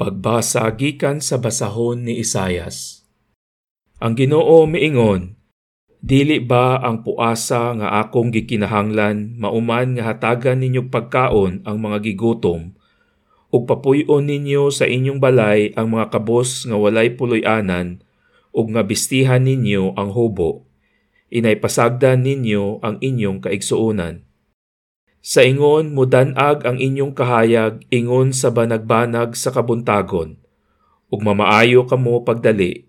Pagbasa gikan sa basahon ni Isayas. Ang Ginoo miingon, dili ba ang puasa nga akong gikinahanglan mauman nga hatagan ninyo pagkaon ang mga gigutom? Ug papuy-on ninyo sa inyong balay ang mga kabos nga walay puloy-anan ug nga bistihan ninyo ang hubo. Inay pasagdan ninyo ang inyong kaigsuonan sa ingon mudanag ang inyong kahayag ingon sa banagbanag sa kabuntagon. Ug mamaayo kamo pagdali.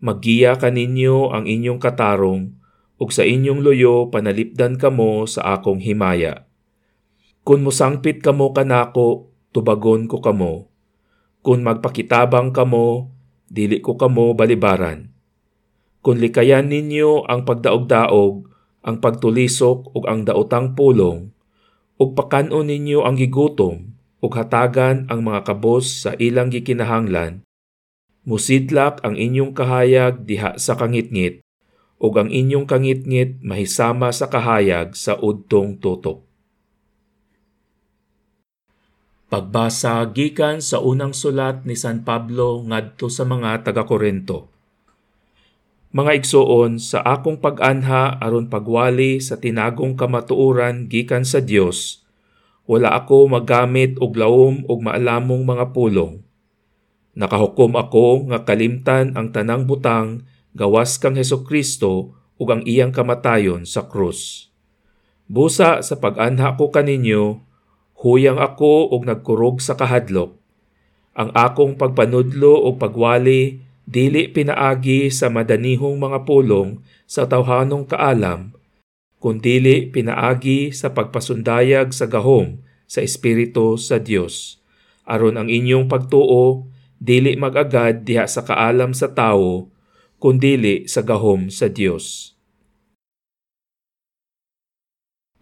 Maggiya kaninyo ang inyong katarong ug sa inyong luyo panalipdan kamo sa akong himaya. Kung musangpit kamo kanako, tubagon ko kamo. Kung magpakitabang kamo, dili ko kamo balibaran. Kung likayan ninyo ang pagdaog-daog, ang pagtulisok ug ang daotang pulong, ug pakanon ninyo ang gigutom ug hatagan ang mga kabos sa ilang gikinahanglan musidlak ang inyong kahayag diha sa kangitngit ug ang inyong kangitngit mahisama sa kahayag sa udtong tutok Pagbasa gikan sa unang sulat ni San Pablo ngadto sa mga taga-Korinto. Mga igsoon, sa akong pag-anha aron pagwali sa tinagong kamatuoran gikan sa Dios, wala ako magamit og lawom og maalamong mga pulong. Nakahukom ako nga kalimtan ang tanang butang gawas kang Heso Kristo ug ang iyang kamatayon sa krus. Busa sa pag-anha ko kaninyo, Huyang ako og nagkurog sa kahadlok. Ang akong pagpanudlo o pagwali dili pinaagi sa madanihong mga pulong sa tawhanong kaalam, kundili pinaagi sa pagpasundayag sa gahom sa Espiritu sa Dios. Aron ang inyong pagtuo dili magagad diha sa kaalam sa tawo, kundili sa gahom sa Dios.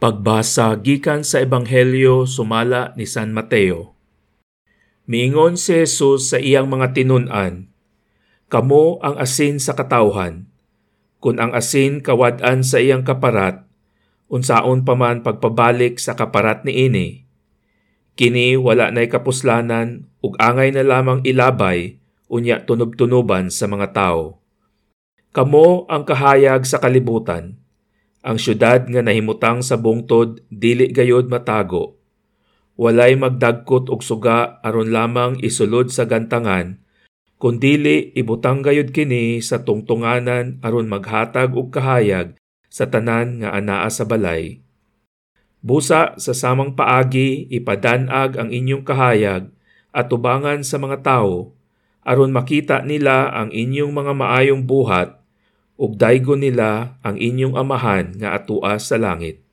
Pagbasa gikan sa Ebanghelyo sumala ni San Mateo. Miingon si Jesus sa iyang mga tinun-an, Kamo ang asin sa katawhan. Kung ang asin kawad-an sa iyang kaparat, unsaon pa man pagpabalik sa kaparat ni ini. Kini wala na'y kapuslanan ug angay na lamang ilabay unya tunob-tunuban sa mga tao. Kamo ang kahayag sa kalibutan ang syudad nga nahimutang sa bungtod dili gayod matago. Walay magdagkot og suga aron lamang isulod sa gantangan, kundili ibutang gayod kini sa tungtunganan aron maghatag og kahayag sa tanan nga anaa sa balay. Busa sa samang paagi ipadanag ang inyong kahayag at tubangan sa mga tao aron makita nila ang inyong mga maayong buhat ug daygon nila ang inyong amahan nga atua sa langit.